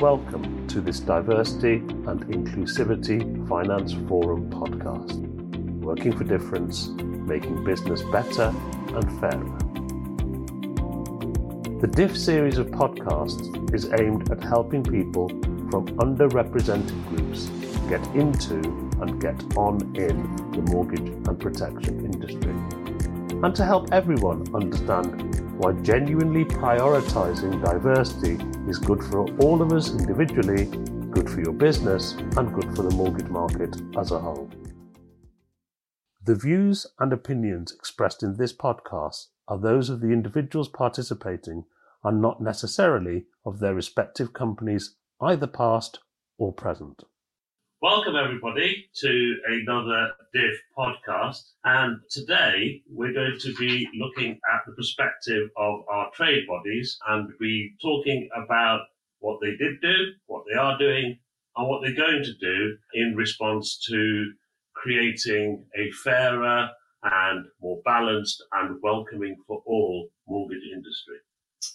Welcome to this Diversity and Inclusivity Finance Forum podcast. Working for difference, making business better and fairer. The DIF series of podcasts is aimed at helping people from underrepresented groups get into and get on in the mortgage and protection industry, and to help everyone understand why genuinely prioritising diversity is good for all of us individually, good for your business, and good for the mortgage market as a whole. The views and opinions expressed in this podcast are those of the individuals participating and not necessarily of their respective companies, either past or present. Welcome, everybody, to another DIF podcast. And today we're going to be looking at the perspective of our trade bodies and be talking about what they did do, what they are doing, and what they're going to do in response to creating a fairer and more balanced and welcoming for all mortgage industry.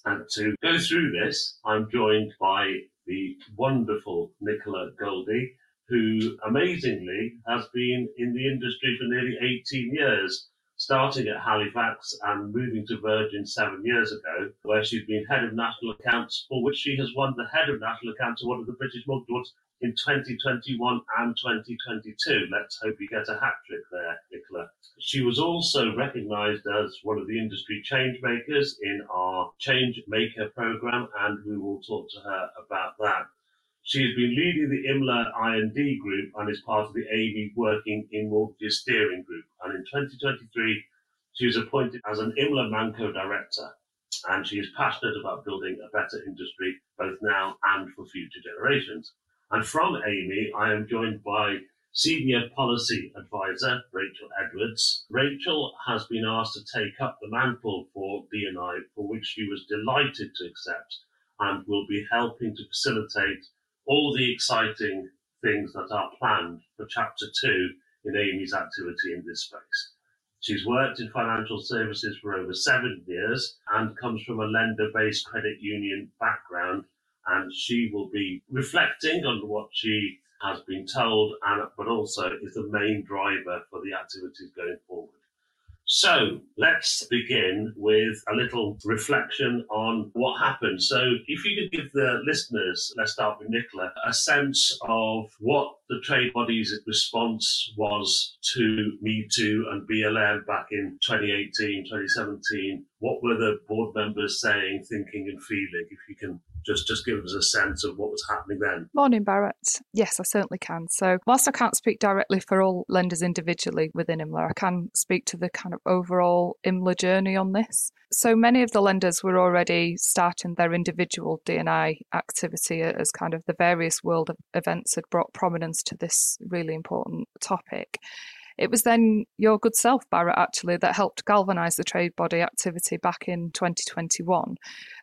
And to go through this, I'm joined by the wonderful Nicola Goldie who amazingly has been in the industry for nearly 18 years, starting at Halifax and moving to Virgin seven years ago, where she's been head of national accounts, for which she has won the head of national accounts award of the British Mortgage Awards in 2021 and 2022. Let's hope you get a hat trick there, Nicola. She was also recognised as one of the industry change makers in our Change Maker programme, and we will talk to her about that. She has been leading the IMLA I&D group and is part of the AME Working in Mortgages Steering Group. And in 2023, she was appointed as an IMLA Manco Director. And she is passionate about building a better industry, both now and for future generations. And from AMI, I am joined by Senior Policy Advisor Rachel Edwards. Rachel has been asked to take up the mantle for D&I, for which she was delighted to accept, and will be helping to facilitate all the exciting things that are planned for Chapter 2 in AMI's activity in this space. She's worked in financial services for over seven years and comes from a lender based credit union background. And she will be reflecting on what she has been told, and, but also is the main driver for the activities going forward. So let's begin with a little reflection on what happened. So, if you could give the listeners, let's start with Nicola, a sense of what the trade body's response was to Me Too and BLM back in 2018, 2017. What were the board members saying, thinking, and feeling? If you can just just give us a sense of what was happening then. Morning, Bharat. Yes, I certainly can. So, whilst I can't speak directly for all lenders individually within IMLA, I can speak to the kind of overall IMLA journey on this. So, many of the lenders were already starting their individual D&I activity as kind of the various world events had brought prominence to this really important topic. It was then your good self, Bharat, actually, that helped galvanise the trade body activity back in 2021.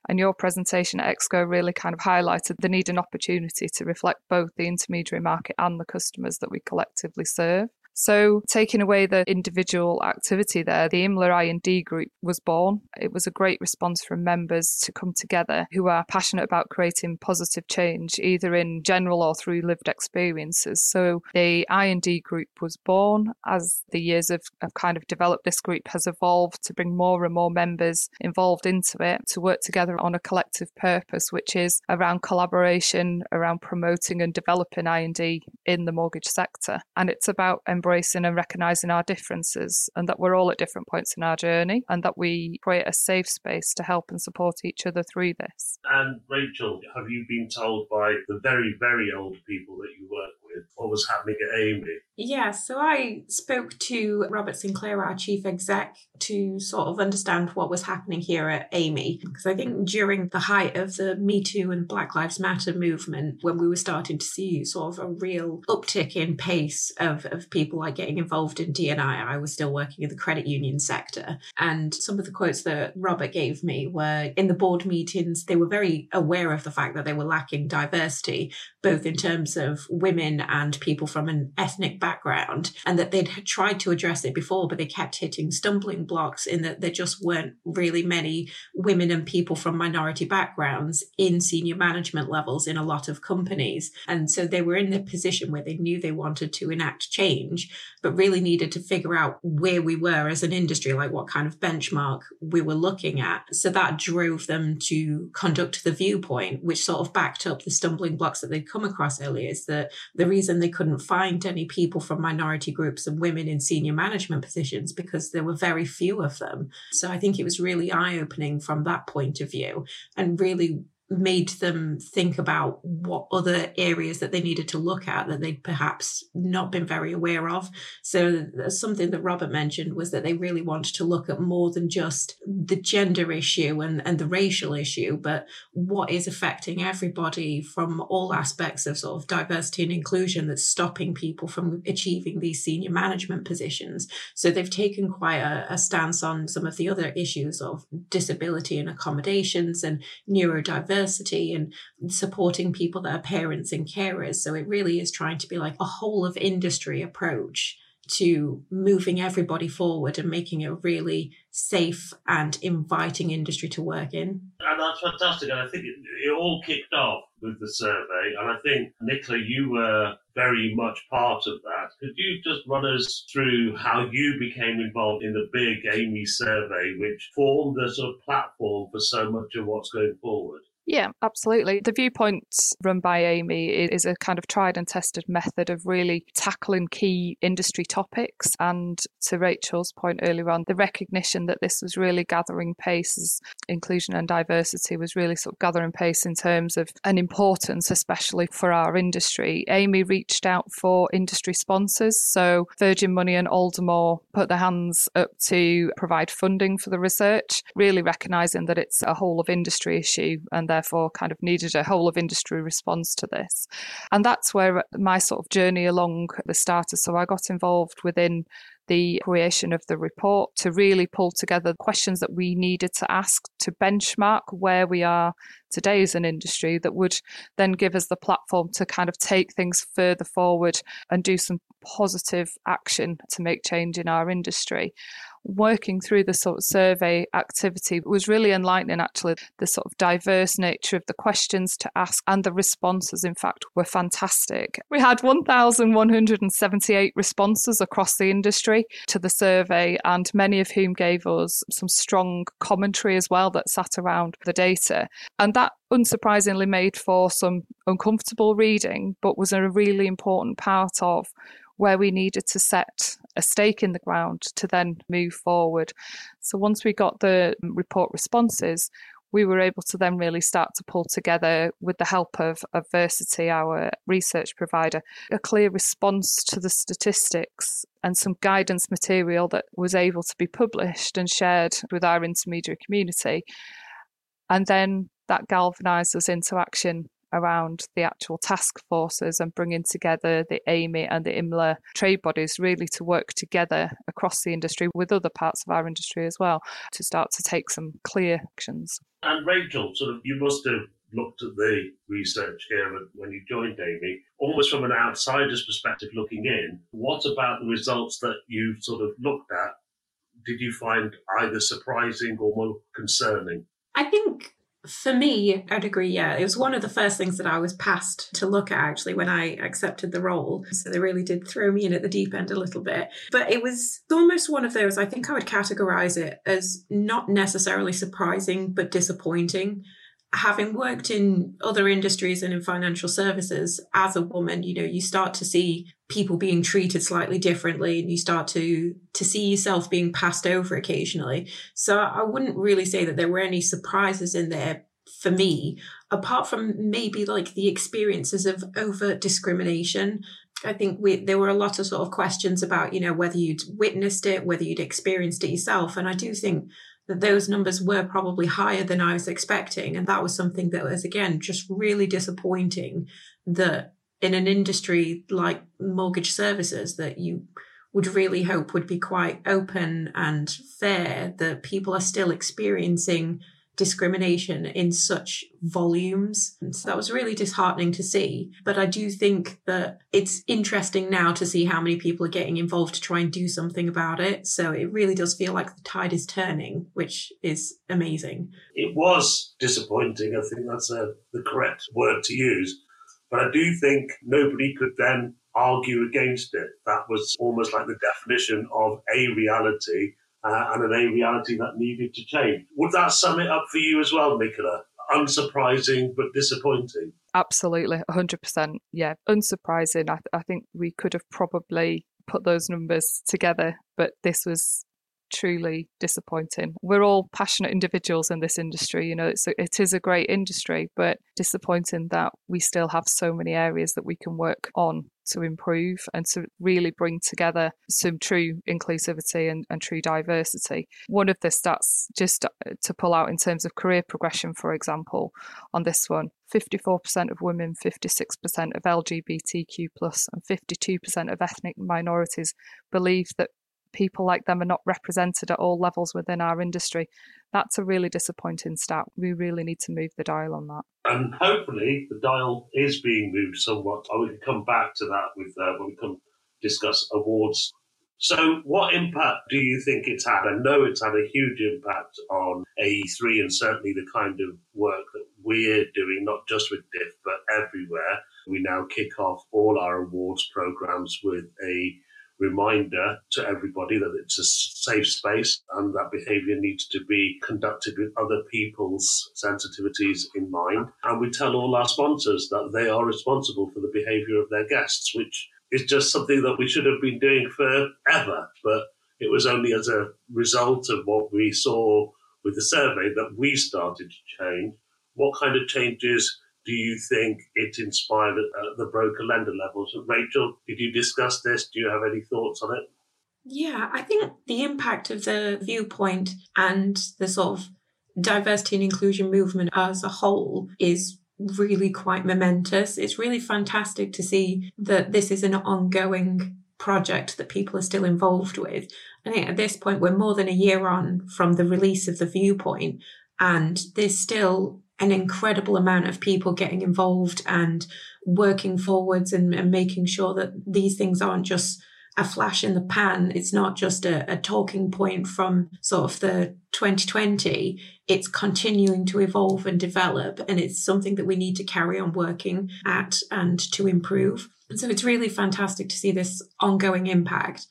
And your presentation at Exco really kind of highlighted the need and opportunity to reflect both the intermediary market and the customers that we collectively serve. So, taking away the individual activity there, the IMLA I&D group was born. It was a great response from members to come together who are passionate about creating positive change, either in general or through lived experiences. So, the I&D group was born as the years have, of kind of developed. This group has evolved to bring more and more members involved into it to work together on a collective purpose, which is around collaboration, around promoting and developing I&D in the mortgage sector. And it's about embracing and recognizing our differences and that we're all at different points in our journey and that we create a safe space to help and support each other through this. And Rachel, have you been told by the very, very old people that you work with what was happening at AMI? Yeah, so I spoke to Robert Sinclair, our chief exec, to sort of understand what was happening here at AMI. Because I think during the height of the Me Too and Black Lives Matter movement, when we were starting to see sort of a real uptick in pace of, of people like getting involved in D&I, I was still working in the credit union sector. And some of the quotes that Robert gave me were in the board meetings, they were very aware of the fact that they were lacking diversity, both in terms of women and people from an ethnic background, and that they'd tried to address it before, but they kept hitting stumbling blocks in that there just weren't really many women and people from minority backgrounds in senior management levels in a lot of companies. And so they were in the position where they knew they wanted to enact change, but really needed to figure out where we were as an industry, like what kind of benchmark we were looking at. So that drove them to conduct the viewpoint, which sort of backed up the stumbling blocks that they'd come across earlier. Is that the reason they couldn't find any people from minority groups and women in senior management positions because there were very few of them. So I think it was really eye opening from that point of view and really made them think about what other areas that they needed to look at that they'd perhaps not been very aware of. So something that Robert mentioned was that they really wanted to look at more than just the gender issue and, and the racial issue, but what is affecting everybody from all aspects of sort of diversity and inclusion that's stopping people from achieving these senior management positions. So they've taken quite a, a stance on some of the other issues of disability and accommodations and neurodiversity diversity and supporting people that are parents and carers. So it really is trying to be like a whole of industry approach to moving everybody forward and making it a really safe and inviting industry to work in. And that's fantastic. And I think it, it all kicked off with the survey. And I think, Nicola, you were very much part of that. Could you just run us through how you became involved in the big AMI survey, which formed the sort of platform for so much of what's going forward? Yeah, absolutely. The viewpoints run by AMI is a kind of tried and tested method of really tackling key industry topics. And to Rachel's point earlier on, the recognition that this was really gathering pace as inclusion and diversity was really sort of gathering pace in terms of an importance, especially for our industry. AMI reached out for industry sponsors. So Virgin Money and Aldermore put their hands up to provide funding for the research, really recognising that it's a whole of industry issue and therefore kind of needed a whole of industry response to this. And that's where my sort of journey along the started. So I got involved within the creation of the report to really pull together questions that we needed to ask to benchmark where we are today as an industry that would then give us the platform to kind of take things further forward and do some positive action to make change in our industry working through the sort of survey activity was really enlightening actually. The sort of diverse nature of the questions to ask and the responses in fact were fantastic. We had 1178 responses across the industry to the survey and many of whom gave us some strong commentary as well that sat around the data. And that unsurprisingly made for some uncomfortable reading but was a really important part of where we needed to set a stake in the ground to then move forward. So once we got the um, report responses, we were able to then really start to pull together, with the help of, of Versity, our research provider, a clear response to the statistics and some guidance material that was able to be published and shared with our intermediary community. And then that galvanised us into action around the actual task forces and bringing together the AMI and the IMLA trade bodies really to work together across the industry with other parts of our industry as well to start to take some clear actions. And Rachel, sort of, you must have looked at the research here when you joined AMI, almost from an outsider's perspective looking in. What about the results that you've sort of looked at did you find either surprising or more concerning? I think for me, I'd agree. Yeah, it was one of the first things that I was passed to look at actually when I accepted the role. So they really did throw me in at the deep end a little bit. But it was almost one of those, I think I would categorize it as not necessarily surprising, but disappointing having worked in other industries and in financial services as a woman you know you start to see people being treated slightly differently and you start to to see yourself being passed over occasionally so i wouldn't really say that there were any surprises in there for me apart from maybe like the experiences of overt discrimination I think we, there were a lot of sort of questions about, you know, whether you'd witnessed it, whether you'd experienced it yourself. And I do think that those numbers were probably higher than I was expecting. And that was something that was, again, just really disappointing that in an industry like mortgage services that you would really hope would be quite open and fair, that people are still experiencing discrimination in such volumes. And so that was really disheartening to see. But I do think that it's interesting now to see how many people are getting involved to try and do something about it. So it really does feel like the tide is turning, which is amazing. It was disappointing. I think that's a, the correct word to use. But I do think nobody could then argue against it. That was almost like the definition of a reality uh, and an A reality that needed to change. Would that sum it up for you as well, Nicola? Unsurprising but disappointing. Absolutely, 100%. Yeah, unsurprising. I, th- I think we could have probably put those numbers together, but this was truly disappointing. We're all passionate individuals in this industry. You know, it's a, it is a great industry, but disappointing that we still have so many areas that we can work on to improve and to really bring together some true inclusivity and, and true diversity. One of the stats, just to pull out in terms of career progression, for example, on this one, 54% of women, 56% of LGBTQ plus, and 52% of ethnic minorities believe that people like them are not represented at all levels within our industry. That's a really disappointing stat. We really need to move the dial on that. And hopefully the dial is being moved somewhat. I will come back to that with uh, when we come discuss awards. So, what impact do you think it's had? I know it's had a huge impact on AE3 and certainly the kind of work that we're doing, not just with DIF, but everywhere. We now kick off all our awards programs with a reminder to everybody that it's a safe space and that behavior needs to be conducted with other people's sensitivities in mind. And we tell all our sponsors that they are responsible for the behavior of their guests, which is just something that we should have been doing forever. But it was only as a result of what we saw with the survey that we started to change. What kind of changes do you think it inspired at the broker lender levels? Rachel, did you discuss this? Do you have any thoughts on it? Yeah, I think the impact of the viewpoint and the sort of diversity and inclusion movement as a whole is really quite momentous. It's really fantastic to see that this is an ongoing project that people are still involved with. I think at this point, we're more than a year on from the release of the viewpoint, and there's still an incredible amount of people getting involved and working forwards and, and making sure that these things aren't just a flash in the pan. It's not just a, a, talking point from sort of the 2020. It's continuing to evolve and develop. And it's something that we need to carry on working at and to improve. And so it's really fantastic to see this ongoing impact.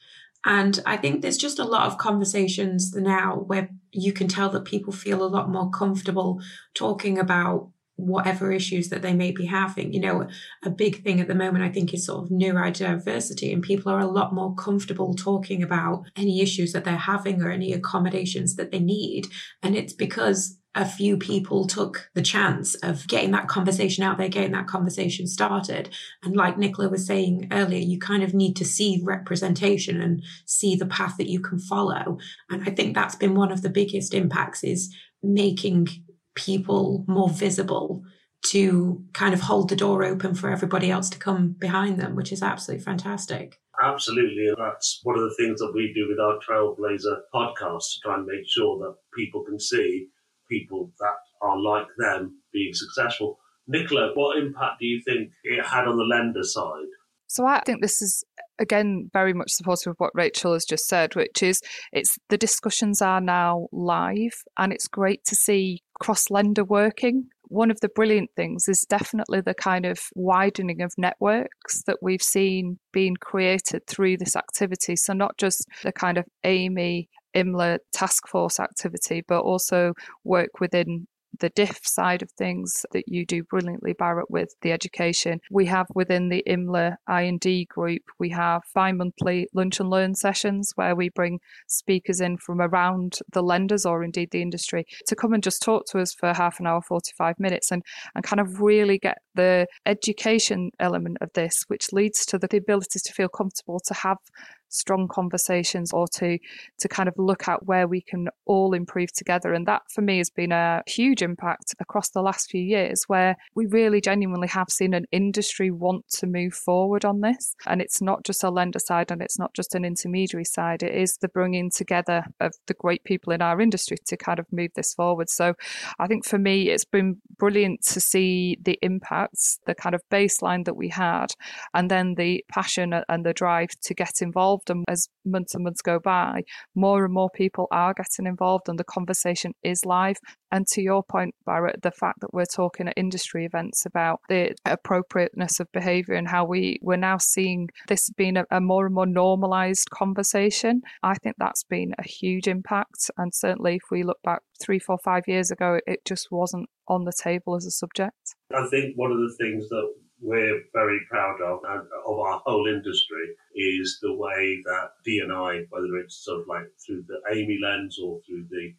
And I think there's just a lot of conversations now where you can tell that people feel a lot more comfortable talking about whatever issues that they may be having. You know, a big thing at the moment, I think, is sort of neurodiversity, and people are a lot more comfortable talking about any issues that they're having or any accommodations that they need. And it's because a few people took the chance of getting that conversation out there, getting that conversation started. And like Nicola was saying earlier, you kind of need to see representation and see the path that you can follow. And I think that's been one of the biggest impacts is making people more visible to kind of hold the door open for everybody else to come behind them, which is absolutely fantastic. Absolutely. And that's one of the things that we do with our Trailblazer podcast to try and make sure that people can see people that are like them being successful. Nicola, what impact do you think it had on the lender side? So I think this is again very much supportive of what Rachel has just said, which is it's the discussions are now live and it's great to see cross lender working. One of the brilliant things is definitely the kind of widening of networks that we've seen being created through this activity. So, not just the kind of AMI IMLA task force activity, but also work within the DIF side of things that you do brilliantly, Bharat, with the education. We have within the IMLA I&D group, we have bi-monthly lunch and learn sessions where we bring speakers in from around the lenders or indeed the industry to come and just talk to us for half an hour, 45 minutes and, and kind of really get the education element of this, which leads to the ability to feel comfortable to have strong conversations or to to kind of look at where we can all improve together. And that for me has been a huge impact across the last few years where we really genuinely have seen an industry want to move forward on this. And it's not just a lender side and it's not just an intermediary side, it is the bringing together of the great people in our industry to kind of move this forward. So I think for me, it's been brilliant to see the impacts, the kind of baseline that we had, and then the passion and the drive to get involved. And as months and months go by, more and more people are getting involved and the conversation is live. And to your point, Bharat, the fact that we're talking at industry events about the appropriateness of behaviour and how we, we're now seeing this being a, a more and more normalised conversation, I think that's been a huge impact. And certainly, if we look back three, four, five years ago, it just wasn't on the table as a subject. I think one of the things that we're very proud of and of our whole industry is the way that D&I, whether it's sort of like through the AMI lens or through the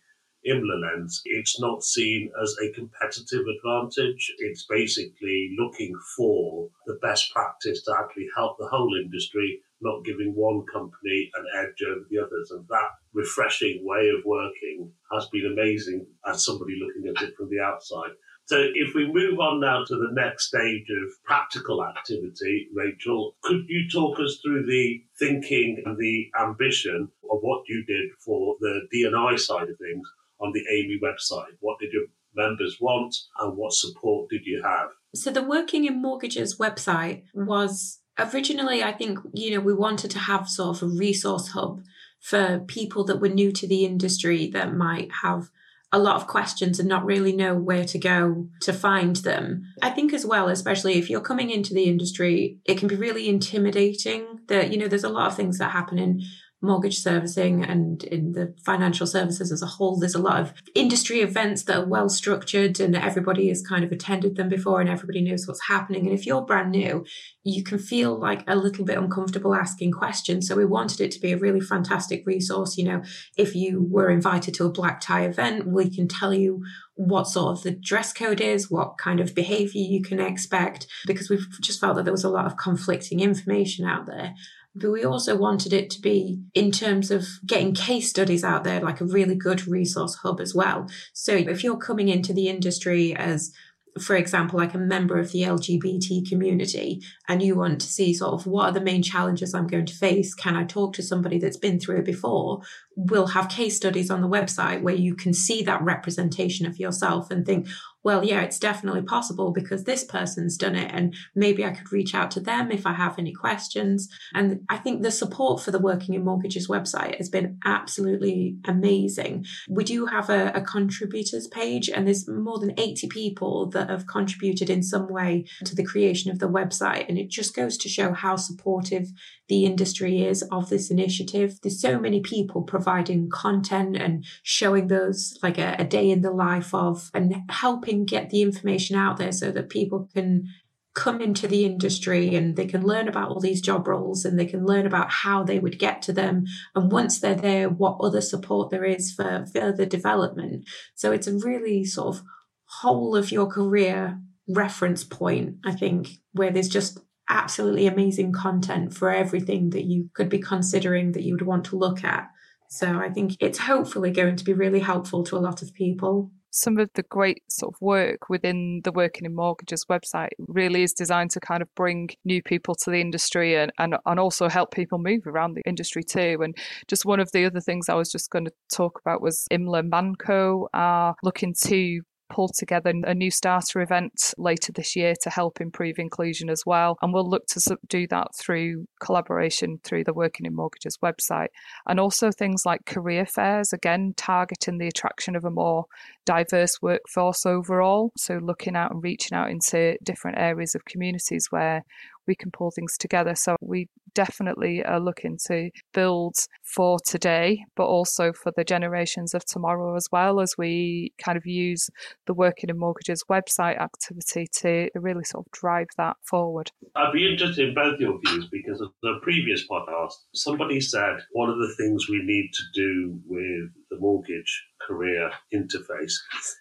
IMLA lens, it's not seen as a competitive advantage. It's basically looking for the best practice to actually help the whole industry, not giving one company an edge over the others. And that refreshing way of working has been amazing as somebody looking at it from the outside. So if we move on now to the next stage of practical activity, Rachel, could you talk us through the thinking and the ambition of what you did for the D&I side of things on the AMI website? What did your members want and what support did you have? So the Working in Mortgages website was originally, I think, you know, we wanted to have sort of a resource hub for people that were new to the industry that might have a lot of questions and not really know where to go to find them. I think as well, especially if you're coming into the industry, it can be really intimidating that, you know, there's a lot of things that happen in mortgage servicing and in the financial services as a whole, there's a lot of industry events that are well structured and everybody has kind of attended them before and everybody knows what's happening. And if you're brand new, you can feel like a little bit uncomfortable asking questions. So we wanted it to be a really fantastic resource. You know, if you were invited to a black tie event, we can tell you what sort of the dress code is, what kind of behavior you can expect, because we've just felt that there was a lot of conflicting information out there. But we also wanted it to be in terms of getting case studies out there, like a really good resource hub as well. So if you're coming into the industry as for example, like a member of the LGBT community, and you want to see sort of what are the main challenges I'm going to face? Can I talk to somebody that's been through it before? We'll have case studies on the website where you can see that representation of yourself and think, well, yeah, it's definitely possible because this person's done it. And maybe I could reach out to them if I have any questions. And I think the support for the Working in Mortgages website has been absolutely amazing. We do have a, a contributors page, and there's more than 80 people that have contributed in some way to the creation of the website. And it just goes to show how supportive the industry is of this initiative. There's so many people providing content and showing those like a, a day in the life of and helping get the information out there so that people can come into the industry and they can learn about all these job roles and they can learn about how they would get to them. And once they're there, what other support there is for further development. So it's a really sort of whole of your career reference point, I think, where there's just absolutely amazing content for everything that you could be considering that you would want to look at. So I think it's hopefully going to be really helpful to a lot of people. Some of the great sort of work within the Working in Mortgages website really is designed to kind of bring new people to the industry and, and, and also help people move around the industry too. And just one of the other things I was just going to talk about was IMLA Manco are looking to pull together a new starter event later this year to help improve inclusion as well. And we'll look to do that through collaboration through the Working in Mortgages website. And also things like career fairs, again, targeting the attraction of a more diverse workforce overall. So looking out and reaching out into different areas of communities where we can pull things together. So we definitely are looking to build for today, but also for the generations of tomorrow as well as we kind of use the Working in Mortgages website activity to really sort of drive that forward. I'd be interested in both your views because of the previous podcast, somebody said one of the things we need to do with the mortgage career interface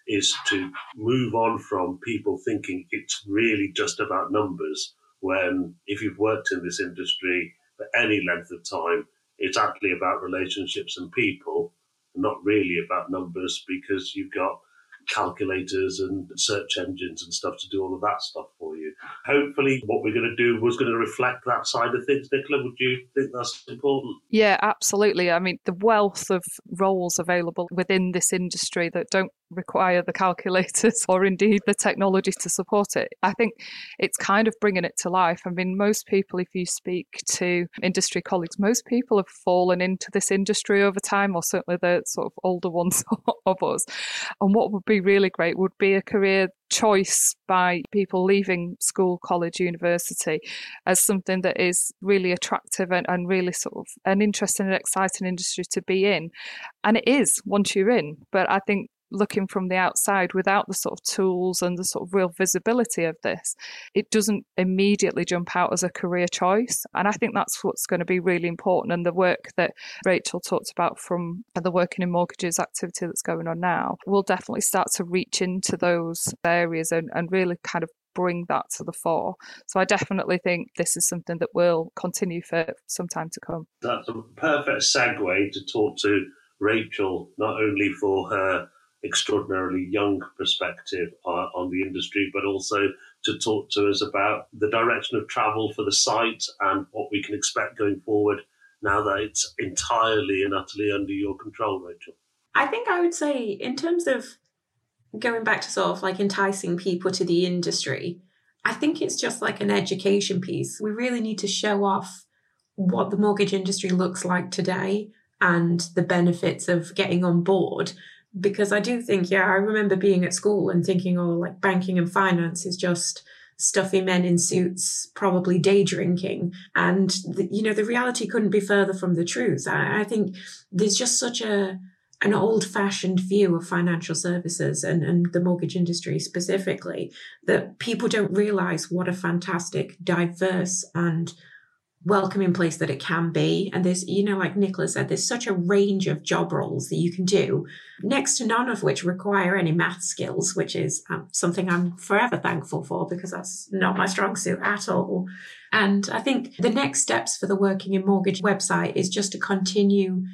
is to move on from people thinking it's really just about numbers when if you've worked in this industry for any length of time, it's actually about relationships and people, not really about numbers because you've got calculators and search engines and stuff to do all of that stuff for you. Hopefully, what we're going to do was going to reflect that side of things. Nicola, would you think that's important? Yeah, absolutely. I mean, the wealth of roles available within this industry that don't require the calculators or indeed the technology to support it. I think it's kind of bringing it to life. I mean, most people, if you speak to industry colleagues, most people have fallen into this industry over time, or certainly the sort of older ones of us. And what would be really great would be a career choice by people leaving school, college, university as something that is really attractive and, and really sort of an interesting and exciting industry to be in. And it is once you're in. But I think looking from the outside without the sort of tools and the sort of real visibility of this, it doesn't immediately jump out as a career choice. And I think that's what's going to be really important. And the work that Rachel talked about from the working in mortgages activity that's going on now will definitely start to reach into those areas and, and really kind of bring that to the fore. So I definitely think this is something that will continue for some time to come. That's a perfect segue to talk to Rachel, not only for her extraordinarily young perspective on, on the industry, but also to talk to us about the direction of travel for the site and what we can expect going forward now that it's entirely and utterly under your control, Rachel. I think I would say, in terms of going back to sort of like enticing people to the industry, I think it's just like an education piece. We really need to show off what the mortgage industry looks like today and the benefits of getting on board because I do think, yeah, I remember being at school and thinking, oh, like banking and finance is just stuffy men in suits, probably day drinking. And, the, you know, the reality couldn't be further from the truth. I, I think there's just such a, an old fashioned view of financial services and, and the mortgage industry specifically that people don't realize what a fantastic, diverse, and welcoming place that it can be. And there's, you know, like Nicola said, there's such a range of job roles that you can do, next to none of which require any math skills, which is um, something I'm forever thankful for because that's not my strong suit at all. And I think the next steps for the Working in Mortgage website is just to continue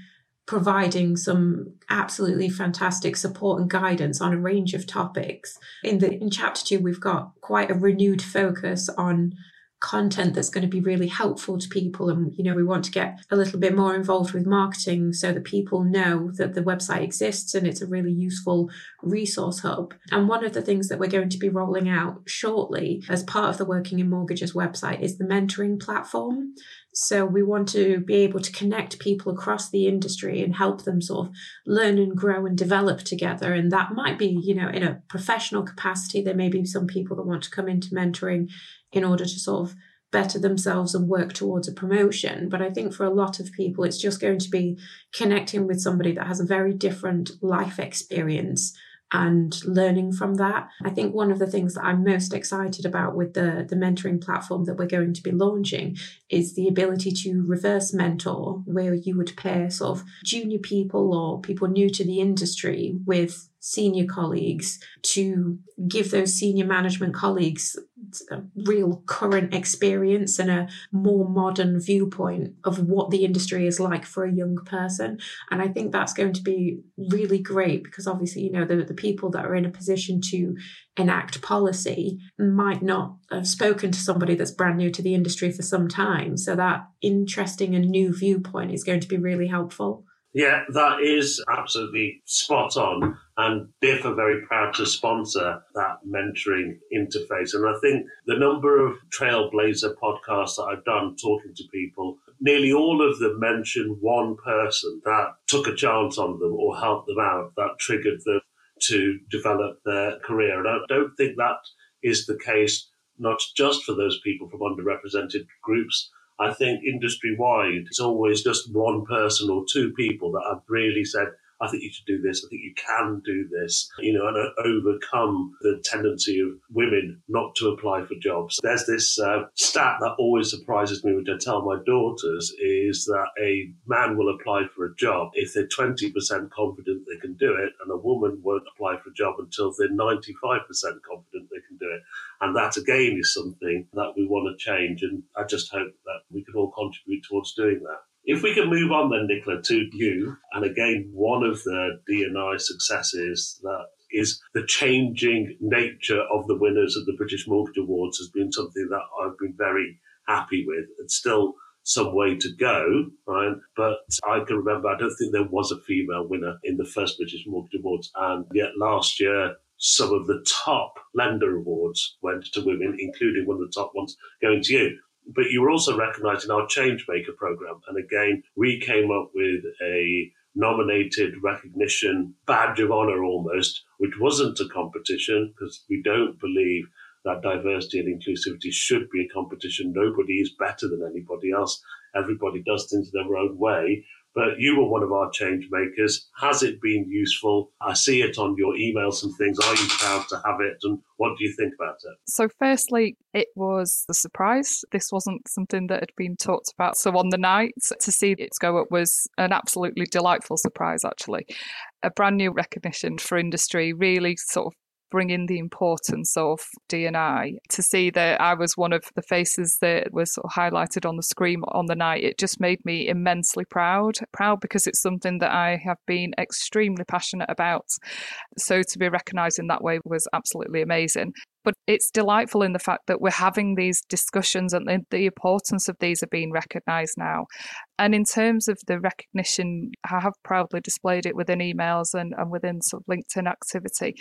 providing some absolutely fantastic support and guidance on a range of topics. In the in chapter 2 we've got quite a renewed focus on content that's going to be really helpful to people and you know we want to get a little bit more involved with marketing so that people know that the website exists and it's a really useful resource hub. And one of the things that we're going to be rolling out shortly as part of the working in mortgages website is the mentoring platform so we want to be able to connect people across the industry and help them sort of learn and grow and develop together. And that might be, you know, in a professional capacity. There may be some people that want to come into mentoring in order to sort of better themselves and work towards a promotion. But I think for a lot of people, it's just going to be connecting with somebody that has a very different life experience and learning from that. I think one of the things that I'm most excited about with the, the mentoring platform that we're going to be launching is the ability to reverse mentor, where you would pair sort of junior people or people new to the industry with senior colleagues to give those senior management colleagues a real current experience and a more modern viewpoint of what the industry is like for a young person. And I think that's going to be really great because obviously, you know, the, the people that are in a position to enact policy might not have spoken to somebody that's brand new to the industry for some time. So that interesting and new viewpoint is going to be really helpful. Yeah, that is absolutely spot on. And DIF are very proud to sponsor that mentoring interface. And I think the number of Trailblazer podcasts that I've done talking to people, nearly all of them mention one person that took a chance on them or helped them out that triggered them to develop their career. And I don't think that is the case, not just for those people from underrepresented groups, I think industry wide, it's always just one person or two people that have really said, I think you should do this. I think you can do this, you know, and overcome the tendency of women not to apply for jobs. There's this uh, stat that always surprises me when I tell my daughters is that a man will apply for a job if they're 20% confident they can do it, and a woman won't apply for a job until they're 95% confident they can do it. And that again is something that we want to change. And I just hope that we can all contribute towards doing that. If we can move on then, Nicola, to you, and again, one of the DNI successes that is the changing nature of the winners of the British Mortgage Awards has been something that I've been very happy with. It's still some way to go, right? But I can remember, I don't think there was a female winner in the first British Mortgage Awards. And yet last year, some of the top lender awards went to women, including one of the top ones going to you. But you were also recognised in our Changemaker program. And again, we came up with a nominated recognition badge of honour almost, which wasn't a competition because we don't believe that diversity and inclusivity should be a competition. Nobody is better than anybody else. Everybody does things in their own way. But you were one of our change makers. Has it been useful? I see it on your emails and things. Are you proud to have it? And what do you think about it? So, firstly, it was a surprise. This wasn't something that had been talked about. So, on the night, to see it go up was an absolutely delightful surprise, actually. A brand new recognition for industry, really sort of bring in the importance of DNI to see that I was one of the faces that was sort of highlighted on the screen on the night. It just made me immensely proud. Proud because it's something that I have been extremely passionate about. So to be recognised in that way was absolutely amazing. But it's delightful in the fact that we're having these discussions and the, the importance of these are being recognised now. And in terms of the recognition, I have proudly displayed it within emails and, and within sort of LinkedIn activity.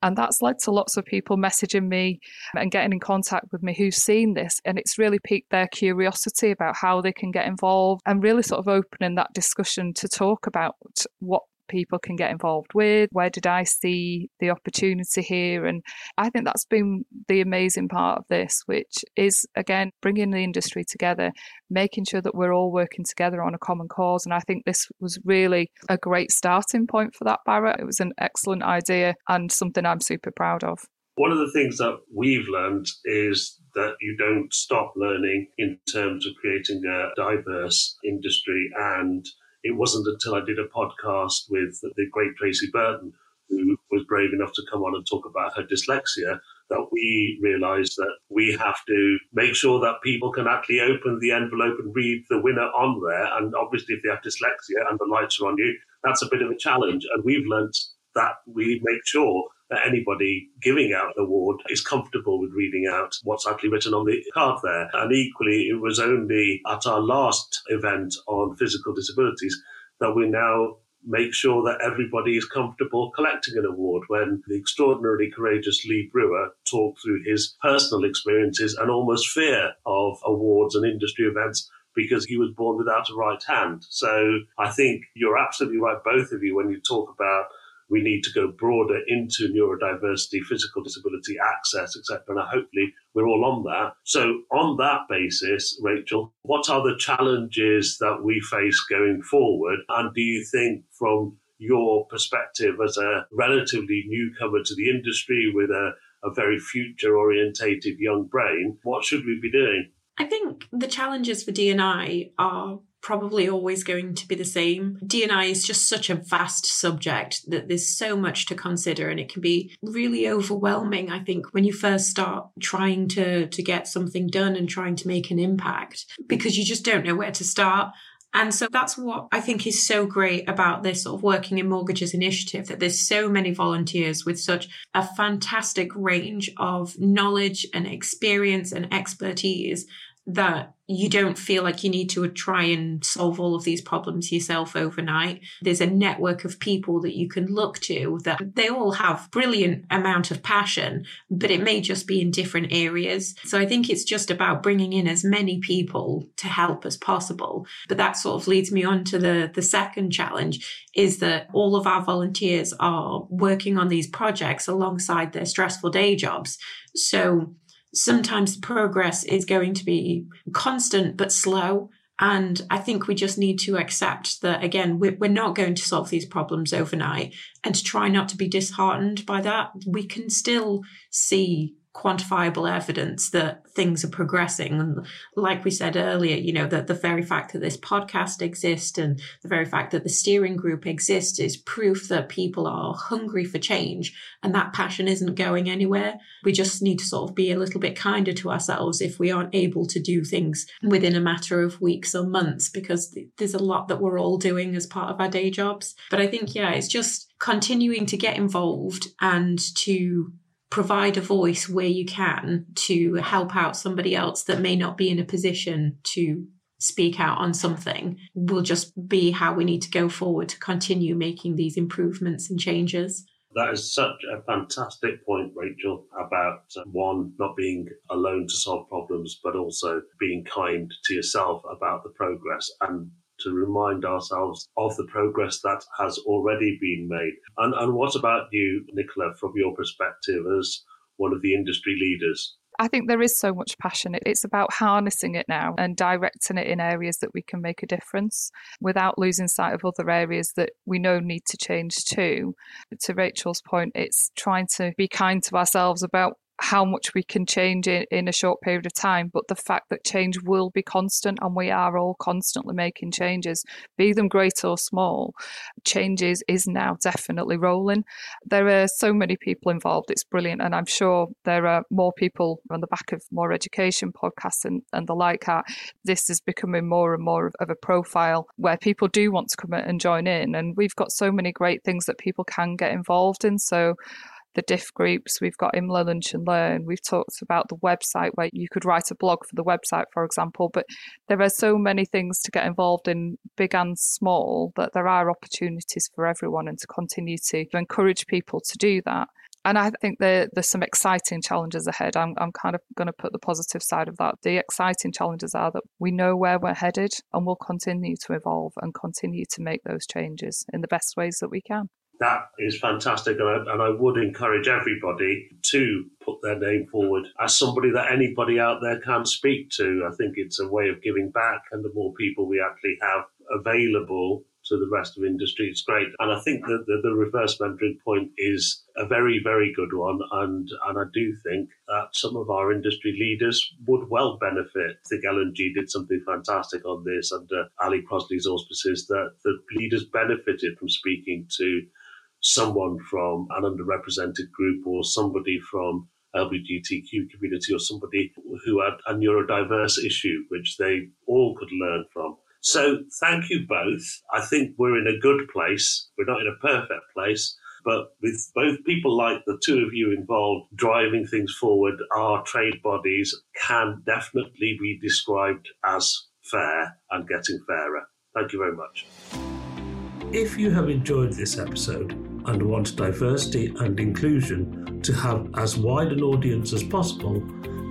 And that's led to lots of people messaging me and getting in contact with me who've seen this. And it's really piqued their curiosity about how they can get involved and really sort of opening that discussion to talk about what people can get involved with? Where did I see the opportunity here? And I think that's been the amazing part of this, which is again bringing the industry together, making sure that we're all working together on a common cause. And I think this was really a great starting point for that, Bharat. It was an excellent idea and something I'm super proud of. One of the things that we've learned is that you don't stop learning in terms of creating a diverse industry and it wasn't until I did a podcast with the great Tracy Burton, who was brave enough to come on and talk about her dyslexia, that we realized that we have to make sure that people can actually open the envelope and read the winner on there. And obviously, if they have dyslexia and the lights are on you, that's a bit of a challenge. And we've learnt that we make sure that anybody giving out an award is comfortable with reading out what's actually written on the card there. And equally, it was only at our last event on physical disabilities that we now make sure that everybody is comfortable collecting an award when the extraordinarily courageous Lee Brewer talked through his personal experiences and almost fear of awards and industry events because he was born without a right hand. So I think you're absolutely right, both of you, when you talk about we need to go broader into neurodiversity, physical disability access, etc. And hopefully we're all on that. So on that basis, Rachel, what are the challenges that we face going forward? And do you think from your perspective as a relatively newcomer to the industry with a, a very future orientated young brain, what should we be doing? I think the challenges for DNI are probably always going to be the same. DNI is just such a vast subject that there's so much to consider and it can be really overwhelming, I think, when you first start trying to, to get something done and trying to make an impact because you just don't know where to start. And so that's what I think is so great about this sort of working in mortgages initiative that there's so many volunteers with such a fantastic range of knowledge and experience and expertise that you don't feel like you need to try and solve all of these problems yourself overnight. There's a network of people that you can look to that they all have brilliant amount of passion, but it may just be in different areas. So I think it's just about bringing in as many people to help as possible. But that sort of leads me on to the, the second challenge is that all of our volunteers are working on these projects alongside their stressful day jobs. So sometimes progress is going to be constant but slow. And I think we just need to accept that, again, we're not going to solve these problems overnight and to try not to be disheartened by that. We can still see quantifiable evidence that things are progressing. And like we said earlier, you know, that the very fact that this podcast exists and the very fact that the steering group exists is proof that people are hungry for change and that passion isn't going anywhere. We just need to sort of be a little bit kinder to ourselves if we aren't able to do things within a matter of weeks or months, because there's a lot that we're all doing as part of our day jobs. But I think, yeah, it's just continuing to get involved and to provide a voice where you can to help out somebody else that may not be in a position to speak out on something will just be how we need to go forward to continue making these improvements and changes. That is such a fantastic point, Rachel, about uh, one, not being alone to solve problems, but also being kind to yourself about the progress and to remind ourselves of the progress that has already been made. And, and what about you, Nicola, from your perspective as one of the industry leaders? I think there is so much passion. It's about harnessing it now and directing it in areas that we can make a difference without losing sight of other areas that we know need to change too. To Rachel's point, it's trying to be kind to ourselves about how much we can change in, in a short period of time, but the fact that change will be constant and we are all constantly making changes, be them great or small, changes is now definitely rolling. There are so many people involved, it's brilliant. And I'm sure there are more people on the back of more education podcasts and, and the like. that. This is becoming more and more of, of a profile where people do want to come and join in. And we've got so many great things that people can get involved in. So the DIF groups, we've got IMLA Lunch and Learn, we've talked about the website where you could write a blog for the website, for example. But there are so many things to get involved in, big and small, that there are opportunities for everyone and to continue to encourage people to do that. And I think there, there's some exciting challenges ahead. I'm, I'm kind of going to put the positive side of that. The exciting challenges are that we know where we're headed and we'll continue to evolve and continue to make those changes in the best ways that we can that is fantastic. And I, and I, would encourage everybody to put their name forward as somebody that anybody out there can speak to. I think it's a way of giving back, and the more people we actually have available to the rest of industry, it's great. And I think that the, the reverse mentoring point is a very, very good one. And, and I do think that some of our industry leaders would well benefit. I think L&G did something fantastic on this under Ali Crosley's auspices that the leaders benefited from speaking to someone from an underrepresented group or somebody from LGBTQ community or somebody who had a neurodiverse issue, which they all could learn from. So thank you both. I think we're in a good place. We're not in a perfect place, but with both people like the two of you involved driving things forward, our trade bodies can definitely be described as fair and getting fairer. Thank you very much. If you have enjoyed this episode, and want diversity and inclusion to have as wide an audience as possible,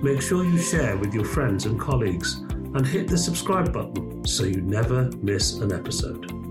make sure you share with your friends and colleagues and hit the subscribe button so you never miss an episode.